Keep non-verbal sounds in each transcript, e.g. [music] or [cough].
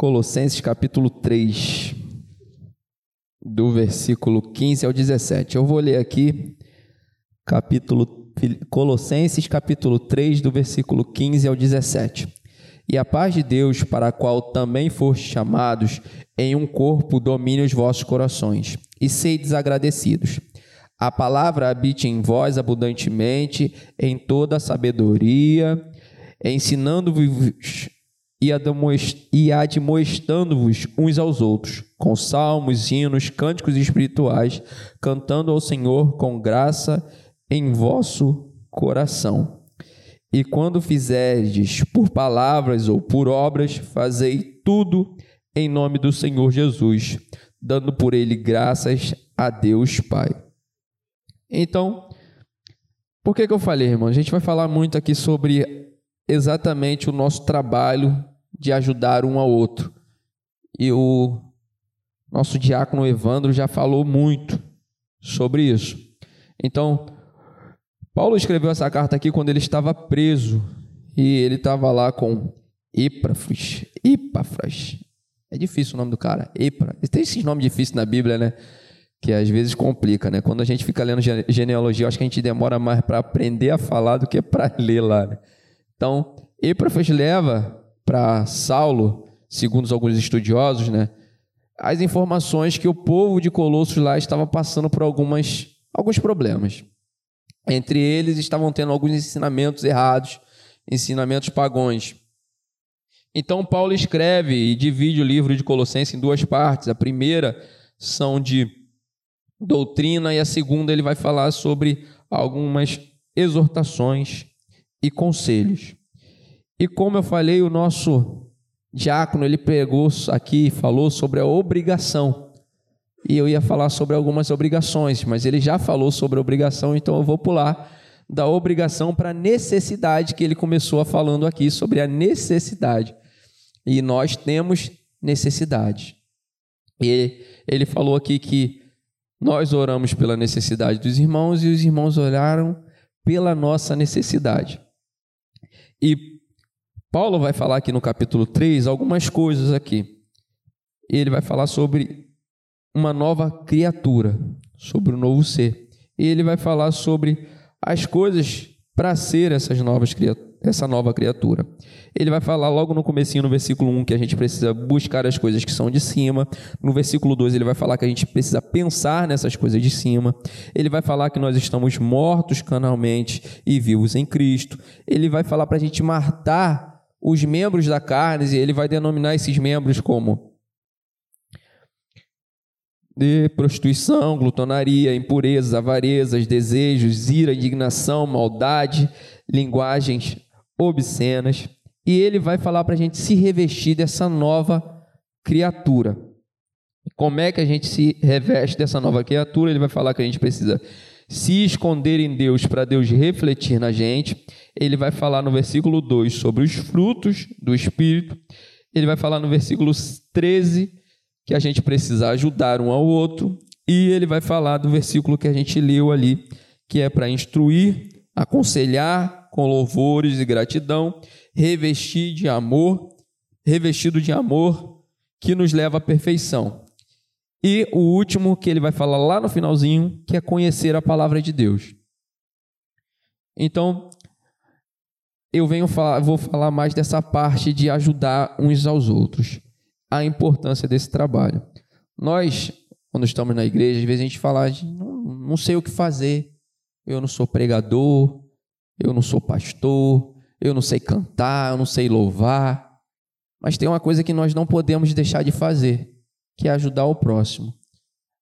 Colossenses capítulo 3, do versículo 15 ao 17. Eu vou ler aqui capítulo Colossenses capítulo 3, do versículo 15 ao 17. E a paz de Deus, para a qual também fostes chamados em um corpo, domine os vossos corações, e sedes agradecidos. A palavra habite em vós abundantemente, em toda a sabedoria, ensinando-vos e admoestando-vos uns aos outros, com salmos, hinos, cânticos espirituais, cantando ao Senhor com graça em vosso coração. E quando fizerdes por palavras ou por obras, fazei tudo em nome do Senhor Jesus, dando por ele graças a Deus Pai. Então, por que, que eu falei, irmão? A gente vai falar muito aqui sobre exatamente o nosso trabalho de ajudar um ao outro. E o nosso diácono Evandro já falou muito sobre isso. Então, Paulo escreveu essa carta aqui quando ele estava preso e ele estava lá com Epafras. Epafras. É difícil o nome do cara. Epra. Tem esses nomes difíceis na Bíblia, né? Que às vezes complica, né? Quando a gente fica lendo genealogia, acho que a gente demora mais para aprender a falar do que para [laughs] ler lá. Né? Então, Epafras leva para Saulo, segundo alguns estudiosos, né, as informações que o povo de Colossos lá estava passando por algumas, alguns problemas. Entre eles estavam tendo alguns ensinamentos errados, ensinamentos pagões. Então Paulo escreve e divide o livro de Colossenses em duas partes. A primeira são de doutrina e a segunda ele vai falar sobre algumas exortações e conselhos. E como eu falei, o nosso diácono, ele pregou aqui e falou sobre a obrigação. E eu ia falar sobre algumas obrigações, mas ele já falou sobre obrigação, então eu vou pular da obrigação para a necessidade que ele começou falando aqui sobre a necessidade. E nós temos necessidade. E ele falou aqui que nós oramos pela necessidade dos irmãos e os irmãos oraram pela nossa necessidade. E Paulo vai falar aqui no capítulo 3 algumas coisas aqui. Ele vai falar sobre uma nova criatura, sobre o um novo ser. E ele vai falar sobre as coisas para ser essas novas essa nova criatura. Ele vai falar logo no comecinho, no versículo 1, que a gente precisa buscar as coisas que são de cima. No versículo 2, ele vai falar que a gente precisa pensar nessas coisas de cima. Ele vai falar que nós estamos mortos canalmente e vivos em Cristo. Ele vai falar para a gente matar os membros da carne, e ele vai denominar esses membros como de prostituição, glutonaria, impurezas, avarezas, desejos, ira, indignação, maldade, linguagens obscenas. E ele vai falar para a gente se revestir dessa nova criatura. Como é que a gente se reveste dessa nova criatura? Ele vai falar que a gente precisa se esconder em Deus para Deus refletir na gente. Ele vai falar no versículo 2 sobre os frutos do Espírito. Ele vai falar no versículo 13 que a gente precisa ajudar um ao outro. E ele vai falar do versículo que a gente leu ali, que é para instruir, aconselhar com louvores e gratidão, revestir de amor, revestido de amor que nos leva à perfeição. E o último que ele vai falar lá no finalzinho, que é conhecer a palavra de Deus. Então, eu venho falar, vou falar mais dessa parte de ajudar uns aos outros, a importância desse trabalho. Nós, quando estamos na igreja, às vezes a gente fala, não, não sei o que fazer, eu não sou pregador, eu não sou pastor, eu não sei cantar, eu não sei louvar, mas tem uma coisa que nós não podemos deixar de fazer, que é ajudar o próximo.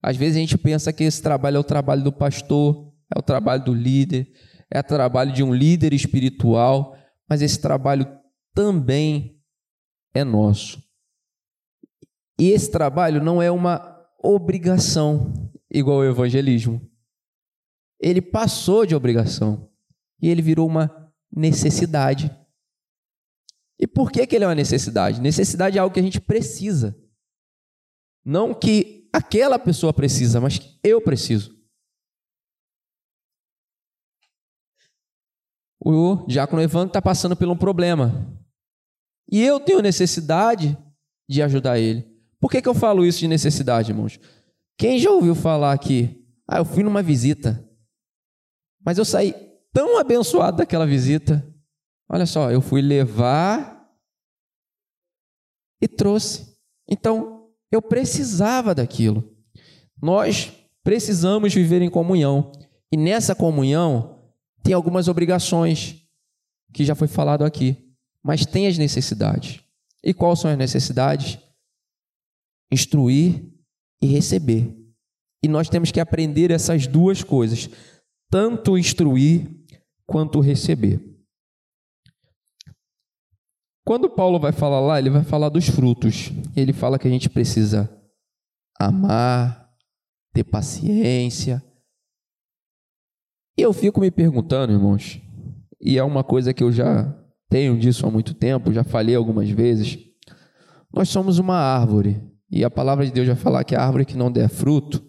Às vezes a gente pensa que esse trabalho é o trabalho do pastor, é o trabalho do líder, é o trabalho de um líder espiritual, mas esse trabalho também é nosso. E esse trabalho não é uma obrigação, igual o evangelismo. Ele passou de obrigação e ele virou uma necessidade. E por que, que ele é uma necessidade? Necessidade é algo que a gente precisa. Não que aquela pessoa precisa, mas que eu preciso. O diácono Evandro está passando por um problema. E eu tenho necessidade de ajudar ele. Por que, que eu falo isso de necessidade, irmãos? Quem já ouviu falar aqui? Ah, eu fui numa visita, mas eu saí tão abençoado daquela visita. Olha só, eu fui levar e trouxe. Então, eu precisava daquilo. Nós precisamos viver em comunhão. E nessa comunhão tem algumas obrigações que já foi falado aqui, mas tem as necessidades. E quais são as necessidades? Instruir e receber. E nós temos que aprender essas duas coisas, tanto instruir quanto receber. Quando Paulo vai falar lá, ele vai falar dos frutos. Ele fala que a gente precisa amar, ter paciência. E eu fico me perguntando, irmãos, e é uma coisa que eu já tenho disso há muito tempo, já falei algumas vezes. Nós somos uma árvore, e a palavra de Deus vai falar que a árvore que não der fruto,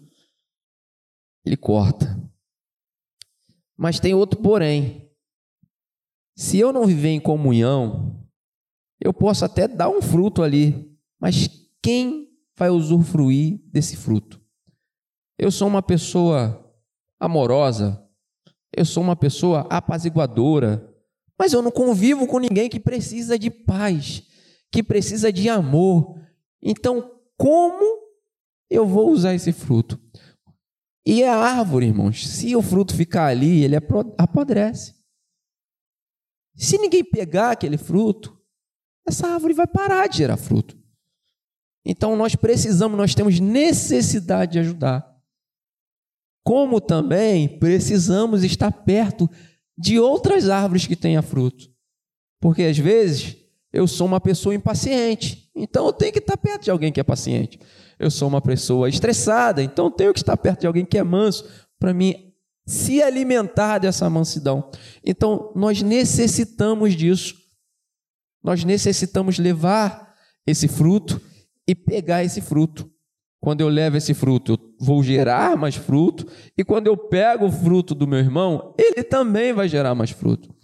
ele corta. Mas tem outro porém. Se eu não viver em comunhão, eu posso até dar um fruto ali, mas quem vai usufruir desse fruto? Eu sou uma pessoa amorosa, eu sou uma pessoa apaziguadora, mas eu não convivo com ninguém que precisa de paz, que precisa de amor. Então, como eu vou usar esse fruto? E a árvore, irmãos, se o fruto ficar ali, ele apodrece. Se ninguém pegar aquele fruto, essa árvore vai parar de gerar fruto. Então nós precisamos, nós temos necessidade de ajudar. Como também precisamos estar perto de outras árvores que tenham fruto. Porque às vezes eu sou uma pessoa impaciente, então eu tenho que estar perto de alguém que é paciente. Eu sou uma pessoa estressada, então eu tenho que estar perto de alguém que é manso para mim se alimentar dessa mansidão. Então nós necessitamos disso. Nós necessitamos levar esse fruto e pegar esse fruto. Quando eu levo esse fruto, eu vou gerar mais fruto, e quando eu pego o fruto do meu irmão, ele também vai gerar mais fruto.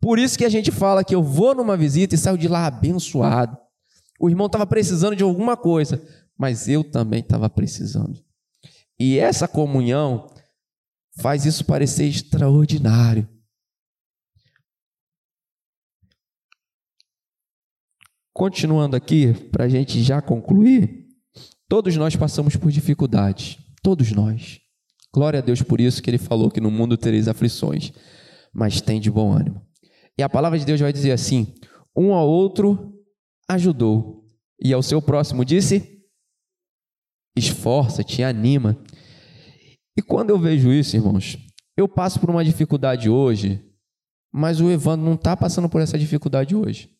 Por isso que a gente fala que eu vou numa visita e saio de lá abençoado. O irmão estava precisando de alguma coisa, mas eu também estava precisando. E essa comunhão faz isso parecer extraordinário. Continuando aqui, para a gente já concluir, todos nós passamos por dificuldades, todos nós. Glória a Deus por isso que ele falou que no mundo tereis aflições, mas tem de bom ânimo. E a palavra de Deus vai dizer assim: um ao outro ajudou, e ao seu próximo disse: esforça-te, anima. E quando eu vejo isso, irmãos, eu passo por uma dificuldade hoje, mas o Evandro não está passando por essa dificuldade hoje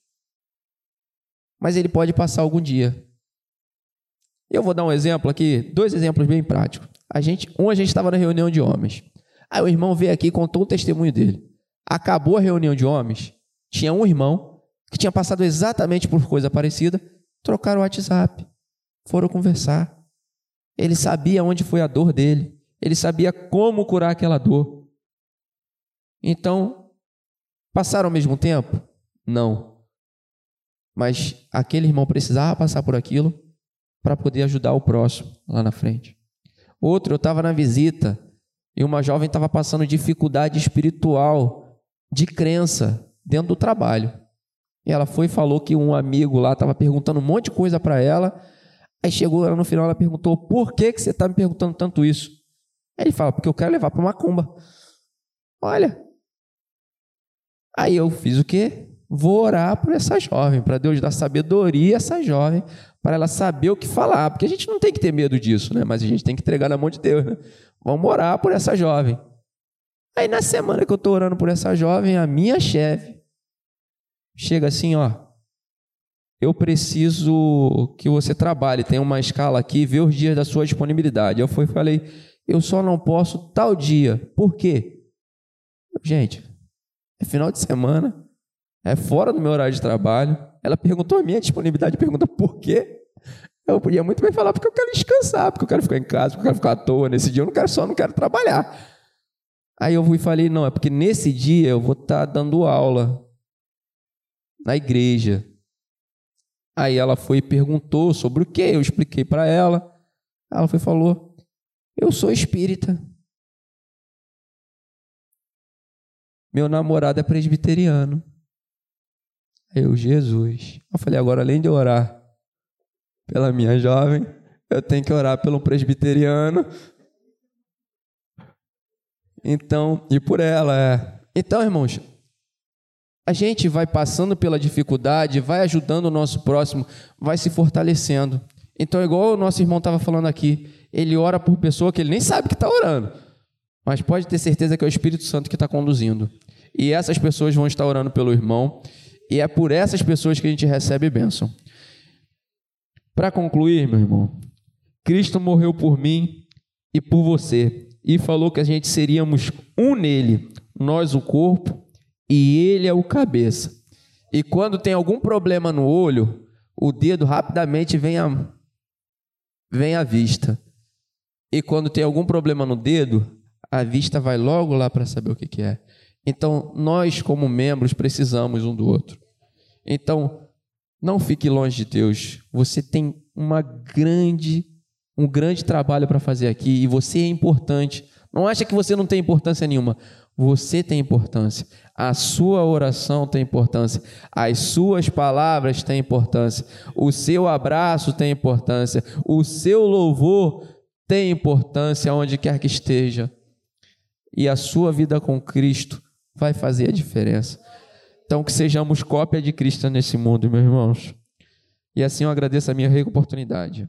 mas ele pode passar algum dia. Eu vou dar um exemplo aqui, dois exemplos bem práticos. A gente, um a gente estava na reunião de homens. Aí o irmão veio aqui e contou o testemunho dele. Acabou a reunião de homens, tinha um irmão que tinha passado exatamente por coisa parecida, trocaram o WhatsApp, foram conversar. Ele sabia onde foi a dor dele, ele sabia como curar aquela dor. Então, passaram ao mesmo tempo? Não. Mas aquele irmão precisava passar por aquilo para poder ajudar o próximo lá na frente. Outro, eu estava na visita e uma jovem estava passando dificuldade espiritual, de crença, dentro do trabalho. E ela foi e falou que um amigo lá estava perguntando um monte de coisa para ela. Aí chegou no final, ela perguntou: Por que, que você está me perguntando tanto isso? Aí ele fala: Porque eu quero levar para Macumba. Olha. Aí eu fiz o quê? Vou orar por essa jovem, para Deus dar sabedoria a essa jovem, para ela saber o que falar, porque a gente não tem que ter medo disso, né? Mas a gente tem que entregar na mão de Deus, né? Vamos orar por essa jovem. Aí na semana que eu estou orando por essa jovem, a minha chefe chega assim, ó, eu preciso que você trabalhe, tem uma escala aqui, vê os dias da sua disponibilidade. Eu fui falei, eu só não posso tal dia. Por quê? Gente, é final de semana, é fora do meu horário de trabalho. Ela perguntou a minha disponibilidade, pergunta por quê. Eu podia muito bem falar porque eu quero descansar, porque eu quero ficar em casa, porque eu quero ficar à toa nesse dia, eu não quero só, não quero trabalhar. Aí eu fui e falei, não, é porque nesse dia eu vou estar dando aula na igreja. Aí ela foi e perguntou sobre o que, eu expliquei para ela. Ela foi e falou: Eu sou espírita. Meu namorado é presbiteriano. Eu, Jesus. Eu falei: agora, além de orar pela minha jovem, eu tenho que orar pelo presbiteriano. Então, e por ela, é. Então, irmãos, a gente vai passando pela dificuldade, vai ajudando o nosso próximo, vai se fortalecendo. Então, igual o nosso irmão estava falando aqui, ele ora por pessoa que ele nem sabe que está orando, mas pode ter certeza que é o Espírito Santo que está conduzindo. E essas pessoas vão estar orando pelo irmão, e é por essas pessoas que a gente recebe bênção. Para concluir, meu irmão, Cristo morreu por mim e por você, e falou que a gente seríamos um nele, nós o corpo e ele é o cabeça. E quando tem algum problema no olho, o dedo rapidamente vem à, vem à vista. E quando tem algum problema no dedo, a vista vai logo lá para saber o que, que é. Então, nós, como membros, precisamos um do outro. Então, não fique longe de Deus. Você tem uma grande, um grande trabalho para fazer aqui e você é importante. Não acha que você não tem importância nenhuma. Você tem importância. A sua oração tem importância. As suas palavras têm importância. O seu abraço tem importância. O seu louvor tem importância onde quer que esteja. E a sua vida com Cristo vai fazer a diferença. Então, que sejamos cópia de Cristo nesse mundo, meus irmãos. E assim eu agradeço a minha rica oportunidade.